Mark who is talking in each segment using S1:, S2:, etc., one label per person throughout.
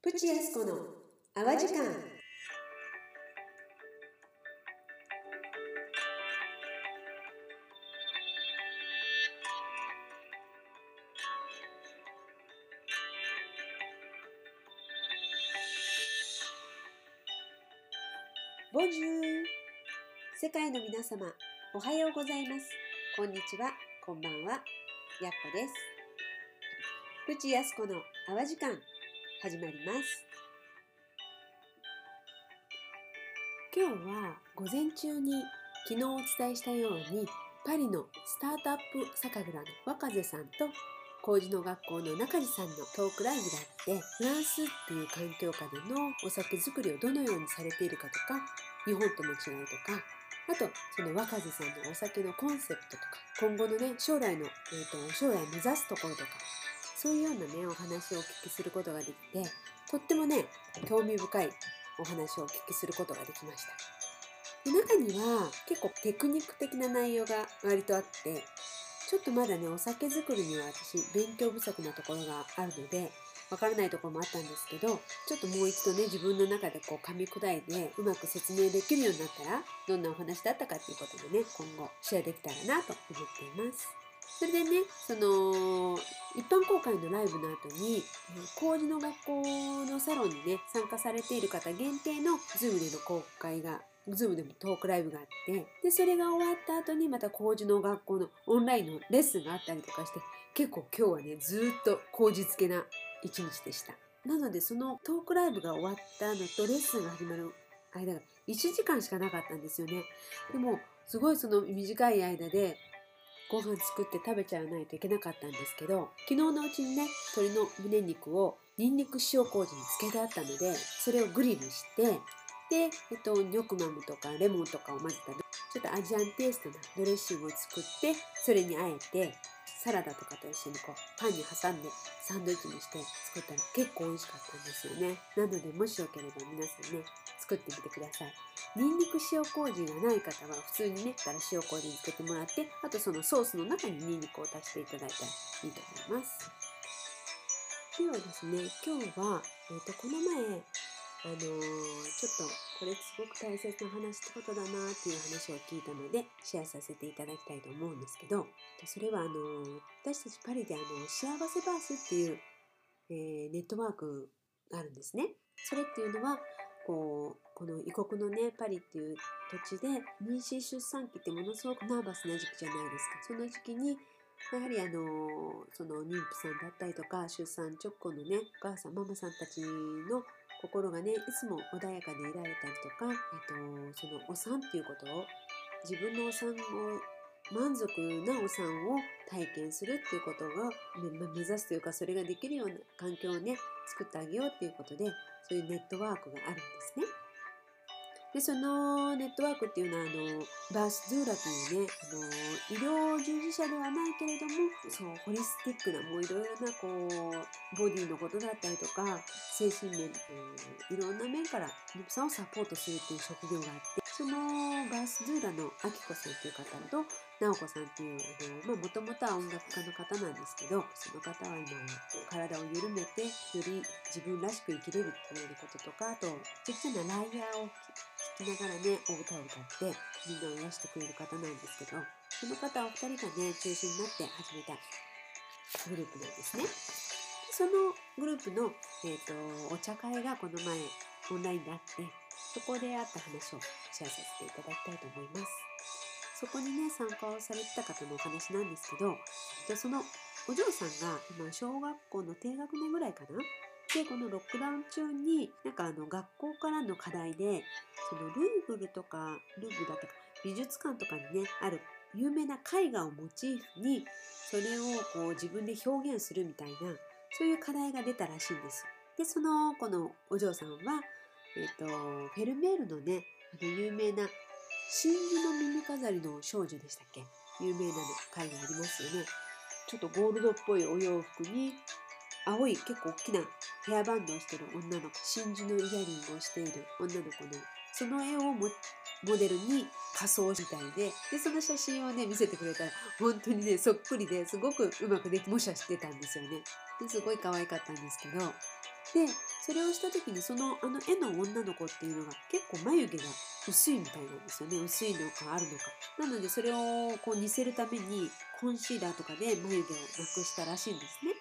S1: プチエスコの淡路間。ボンジュー。世界の皆様おはようございます。こんにちは。こんばんは。やっこです。プチやすこの淡路間。始まります。今日は午前中に昨日お伝えしたようにパリのスタートアップ酒蔵の若瀬さんと麹の学校の中地さんのトークライブがあってフランスっていう環境下でのお酒作りをどのようにされているかとか日本との違いとかあとその若瀬さんのお酒のコンセプトとか今後のね将来の、えーと、将来目指すところとかそういうようなねお話をお聞きすることができてとってもね興味深いお話をお聞きすることができましたで中には結構テクニック的な内容が割とあってちょっとまだねお酒作りには私勉強不足なところがあるのでわからないところもあったんですけどちょっともう一度ね自分の中でこう噛み砕いてうまく説明できるようになったらどんなお話だったかっていうこともね今後シェアできたらなと思っています。それでねその一般公開のライブの後に、えー、工事の学校のサロンにね参加されている方限定の Zoom での公開が Zoom でもトークライブがあってでそれが終わった後にまた工事の学校のオンラインのレッスンがあったりとかして結構今日はねずっと工事付けな一日でした。なのでそのトークライブが終わったのとレッスンが始まる間が1時間しかなかったんですよね。でもすごいその短い間でご飯作って食べちゃわないといけなかったんですけど昨日のうちにね鶏の胸肉をニンニク塩麹につけてあったのでそれをグリルしてで、えっと、ニョクマムとかレモンとかを混ぜたちょっとアジアンテイストなドレッシングを作ってそれにあえてサラダとかと一緒にこうパンに挟んでサンドイッチにして作ったら結構美味しかったんですよね。なのでもしよければ皆さんね作ってみてください。にんにく塩麹がない方は普通にねから塩麹につけてもらってあとそのソースの中ににんにくを足していただいたらいいと思いますではですね今日は、えーと、とこの前あのー、ちょっとこれすごく大切な話ってことだなっていう話を聞いたのでシェアさせていただきたいと思うんですけどそれはあのー、私たちパリであの幸せバースっていう、え、ネットワークがあるんですね。それっていうのはこうこの異国のねパリっていう土地で妊娠出産期ってものすごくナーバスな時期じゃないですか。その時期にやはりあのその妊婦さんだったりとか出産直後のねお母さんママさんたちの心がねいつも穏やかでいられたりとか、えっと、そのお産っていうことを自分のお産を満足なお産を体験するっていうことが目指すというかそれができるような環境をね作ってあげようっていうことでそういうネットワークがあるんですね。でそのネットワークっていうのはあのバース・ドゥーラというねあの医療従事者ではないけれどもそうホリスティックなもういろいろなこうボディのことだったりとか精神面、いろんな面から妊婦さんをサポートするっていう職業があってそのバース・ドゥーラのアキコさんという方と直子さんっていうもともとは音楽家の方なんですけどその方は今体を緩めてより自分らしく生きれるっていうこととかあとちっちゃなライヤーをきながらね、お歌を歌ってみんなを癒してくれる方なんですけど、その方お二人がね、中心になって始めたグループなんですね。そのグループの、えーと、お茶会がこの前オンラインであって、そこであった話をシェアさせていただきたいと思います。そこにね、参加をされてた方のお話なんですけど、そのお嬢さんが今小学校の低学年ぐらいかな？でこのロックダウン中になんかあの学校からの課題でそのルーブルとかルーブルだったか美術館とかにねある有名な絵画をモチーフにそれをこう自分で表現するみたいなそういう課題が出たらしいんです。でそのこのお嬢さんは、えーと、フェルメールのねあの有名な真珠の耳飾りの少女でしたっけ？有名なの絵画ありますよね。ちょっとゴールドっぽいお洋服に青い結構大きなヘアバンドをしてる女の子真珠のイヤリングをしている女の子のその絵をモデルに仮装みたいででその写真をね見せてくれたら本当にねそっくりですごくうまくでき模写してたんですよねですごい可愛かったんですけどでそれをした時にそのあの絵の女の子っていうのが結構眉毛が薄いみたいなんですよね。薄いのかあるのか。なのでそれをこう似せるためにコンシーラーとかで眉毛をなくしたらしいんですね。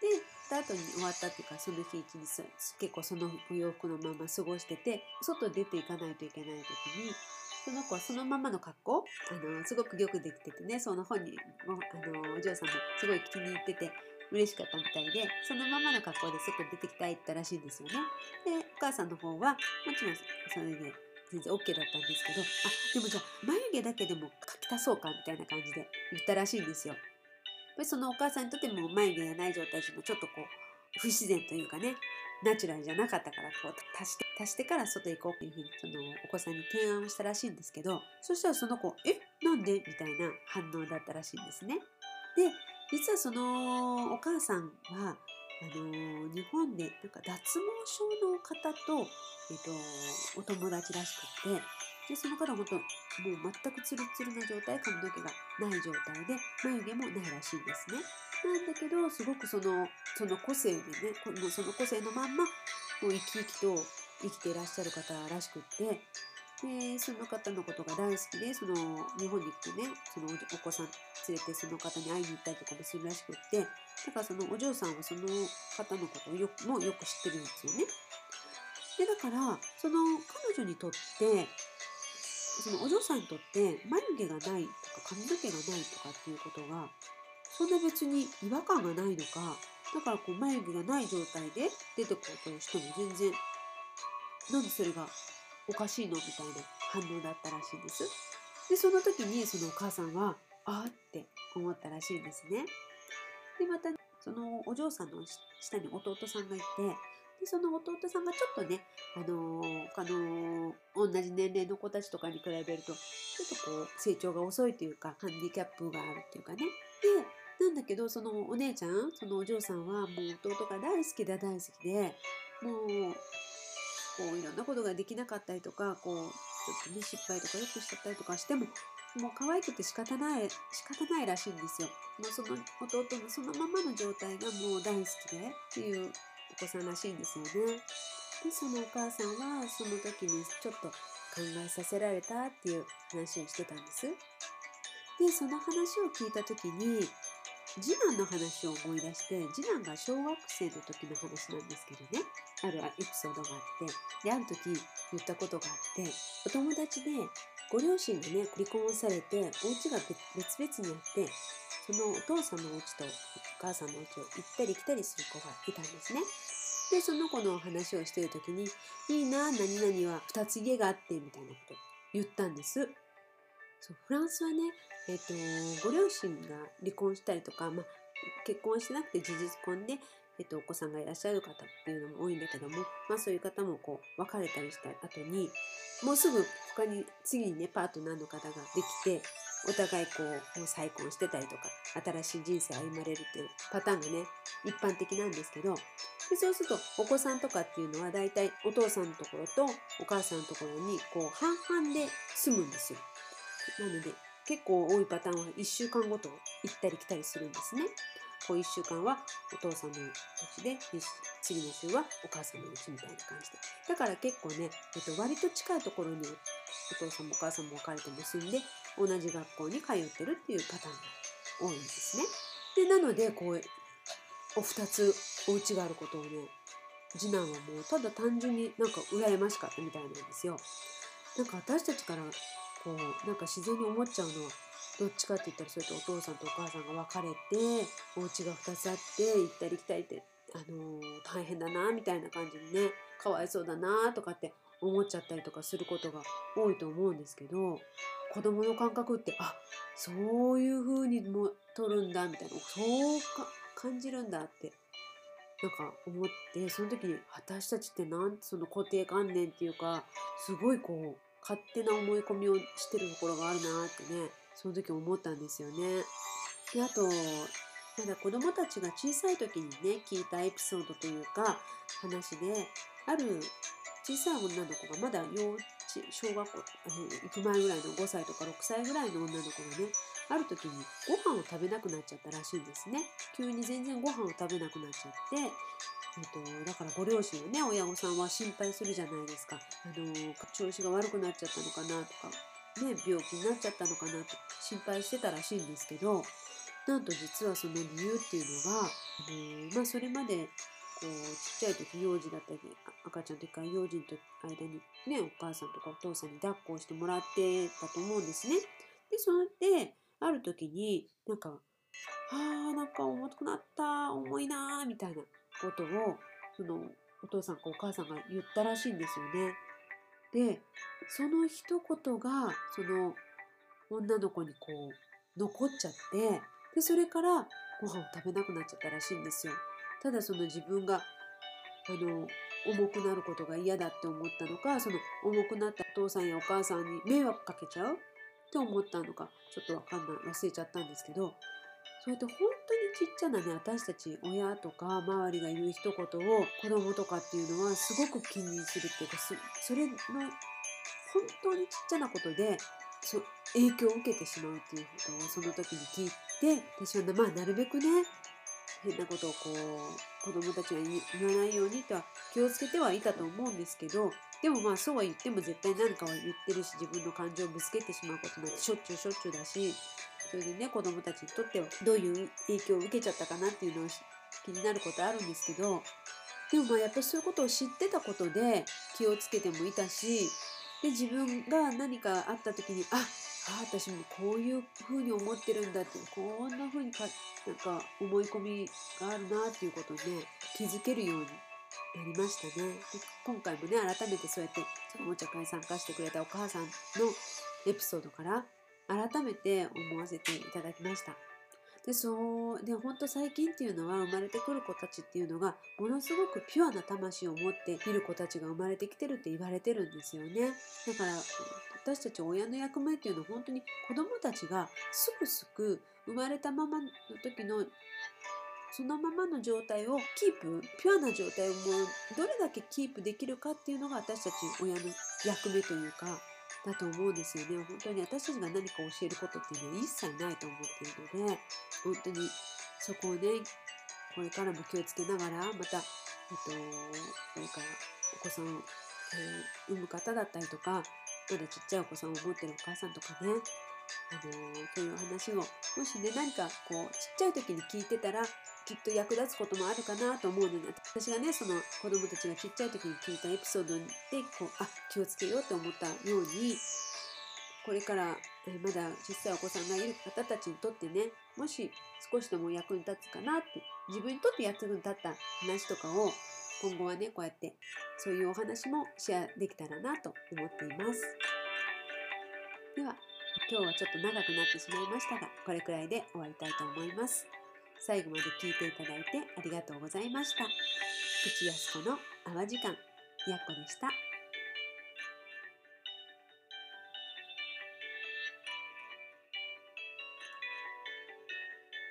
S1: でった後に終わったっていうかその日一日結構そのお洋服のまま過ごしてて外出ていかないといけない時にその子はそのままの格好あのすごくよくできててねその本にあのお嬢さんもすごい気に入ってて嬉しかったみたいでそのままの格好で外に出てきたいったらしいんですよね。でお母さんの方はもちろんそれで全然 OK だったんですけどあでもじゃあ眉毛だけでも描き足そうかみたいな感じで言ったらしいんですよ。やっぱりそのお母さんにとっても眉毛がない状態でもちょっとこう不自然というかねナチュラルじゃなかったからこう足して足してから外行こうっていうふうにそのお子さんに提案をしたらしいんですけどそしたらその子「え？なんで?」みたいな反応だったらしいんですね。で実はそのお母さんはあの日本でなんか脱毛症の方と,、えーと、お友達らしくてでその方は本当もう全くツルツルな状態髪の毛がない状態で眉毛もないらしいんですね。なんだけどすごくそのその個性でねその個性のまんまもう生き生きと生きていらっしゃる方らしくってでその方のことが大好きでその日本に来てねそのお子さん連れてその方に会いに行ったりとかもするらしくってだからそのお嬢さんはその方のことをよくもよく知ってるんですよね。でだからその彼女にとってそのお嬢さんにとって眉毛がないとか髪の毛がないとかっていうことがそんな別に違和感がないのかだからこう眉毛がない状態で出てこうとしても全然なんでそれがおかしいのみたいな反応だったらしいんです。で、その時にそのお母さんは、ああって思ったらしいんですね。で、また、そのお嬢さんの下に弟さんがいて、で、その弟さんがちょっとね、あのー、他の同じ年齢の子たちとかに比べると、ちょっとこう、成長が遅いというか、ハンディキャップがあるっていうかね。で、なんだけど、そのお姉ちゃん、そのお嬢さんはもう弟が大好きで大好きで、もうこういろんなことができなかったりとかこうちょっとね失敗とかよくしちゃったりとかしてももう可愛くて仕方ない仕方ないらしいんですよ。もうその弟のそのままの状態がもう大好きでっていうお子さんらしいんですよね。でそのお母さんはその時にちょっと考えさせられたっていう話をしてたんです。でその話を聞いた時に次男の話を思い出して次男が小学生の時の話なんですけどねあるエピソードがあってである時言ったことがあってお友達でご両親がね離婚されてお家が別々にあってそのお父さんのお家とお母さんのお家を行ったり来たりする子がいたんですね。でその子の話をしてる時に「いいな何々は2つ家があって」みたいなこと言ったんです。そうフランスはね、えーと、ご両親が離婚したりとか、まあ、結婚してなくて事実婚で、えーと、お子さんがいらっしゃる方っていうのも多いんだけども、まあ、そういう方もこう別れたりした後にもうすぐ他に次にねパートナーの方ができてお互いこう再婚してたりとか新しい人生歩まれるっていうパターンがね一般的なんですけどでそうするとお子さんとかっていうのはだいたいお父さんのところとお母さんのところにこう半々で住むんですよ。なので結構多いパターンは1週間ごと行ったり来たりするんですね。こう1週間はお父さんの家で次の週はお母さんの家みたいな感じでだから結構ね、えっと、割と近いところにお父さんもお母さんも別れても住んで同じ学校に通ってるっていうパターンが多いんですね。でなのでこうお二つお家があることをね次男はもうただ単純になんか羨ましかったみたいなんですよ。なんか私たちからこうなんか自然に思っちゃうのはどっちかって言ったらそれとお父さんとお母さんが別れてお家が2つあって行ったり来たりってあのー、大変だなみたいな感じにねかわいそうだなとかって思っちゃったりとかすることが多いと思うんですけど子供の感覚ってあそういう風にも取るんだみたいなそうか感じるんだってなんか思ってその時に私たちってなんてその固定観念っていうかすごいこう勝手な思い込みをしてるところがあるなってねその時思ったんですよね。であとまだ子供たちが小さい時にね聞いたエピソードというか話である小さい女の子がまだ幼稚小学校行く前ぐらいの5歳とか6歳ぐらいの女の子がねある時にご飯を食べなくなっちゃったらしいんですね。急に全然ご飯を食べなくなっちゃってえっと、だからご両親はね親御さんは心配するじゃないですか、あの調子が悪くなっちゃったのかなとか、ね、病気になっちゃったのかなって心配してたらしいんですけどなんと実はその理由っていうのが、あのまあ、それまでこうちっちゃい時幼児だったり赤ちゃんとか幼児と間にねお母さんとかお父さんに抱っこをしてもらってたと思うんですね。でそれである時になんか「あーなんか重くなった重いな」みたいなことをそのお父さんかお母さんが言ったらしいんですよね。でその一言がその女の子にこう残っちゃってでそれからご飯を食べなくなっちゃったらしいんですよ。ただその自分があの重くなることが嫌だって思ったのかその重くなったお父さんやお母さんに迷惑かけちゃうって思ったのかちょっとわかんない忘れちゃったんですけどそうやって本当にちっちゃなね私たち親とか周りが言う一言を子供とかっていうのはすごく気にするっていうかそれの本当にちっちゃなことでそ影響を受けてしまうっていうことをその時に聞いて私はまあなるべくね変なことをこう子供たちは言わないようにとは気をつけてはいたと思うんですけどでもまあそうは言っても絶対何かは言ってるし自分の感情をぶつけてしまうことなんてしょっちゅうしょっちゅうだしそれでね子供たちにとってはどういう影響を受けちゃったかなっていうのは気になることあるんですけどでもまあやっぱりそういうことを知ってたことで気をつけてもいたしで自分が何かあった時にああ私もこういうふうに思ってるんだってこんなふうにかなんか思い込みがあるなっていうことをね気づけるようになりましたね。で今回もね改めてそうやってそのお茶会参加してくれたお母さんのエピソードから改めて思わせていただきました。でそうで本当最近っていうのは生まれてくる子たちっていうのがものすごくピュアな魂を持っている子たちが生まれてきてるって言われてるんですよねだから私たち親の役目っていうのは本当に子どもたちがすくすく生まれたままの時のそのままの状態をキープピュアな状態をもうどれだけキープできるかっていうのが私たち親の役目というかだと思うんですよね。本当に私たちが何か教えることっていうのは一切ないと思っているので本当にそこをねこれからも気をつけながらまた、えっと、これかお子さんを、えー、産む方だったりとかまだちっちゃいお子さんを持ってるお母さんとかね、あのという話をもしね何かこうちっちゃい時に聞いてたらきっと役立つこともあるかなと思うので私がねその子供たちがちっちゃい時に聞いたエピソードでこうあ気をつけようと思ったようにこれからまだ小さいお子さんがいる方たちにとってねもし少しでも役に立つかなって自分にとって役に立った話とかを今後はねこうやってそういうお話もシェアできたらなと思っています。では今日はちょっと長くなってしまいましたがこれくらいで終わりたいと思います。最後まで聞いていただいてありがとうございました。口安子の泡時間やっこでした。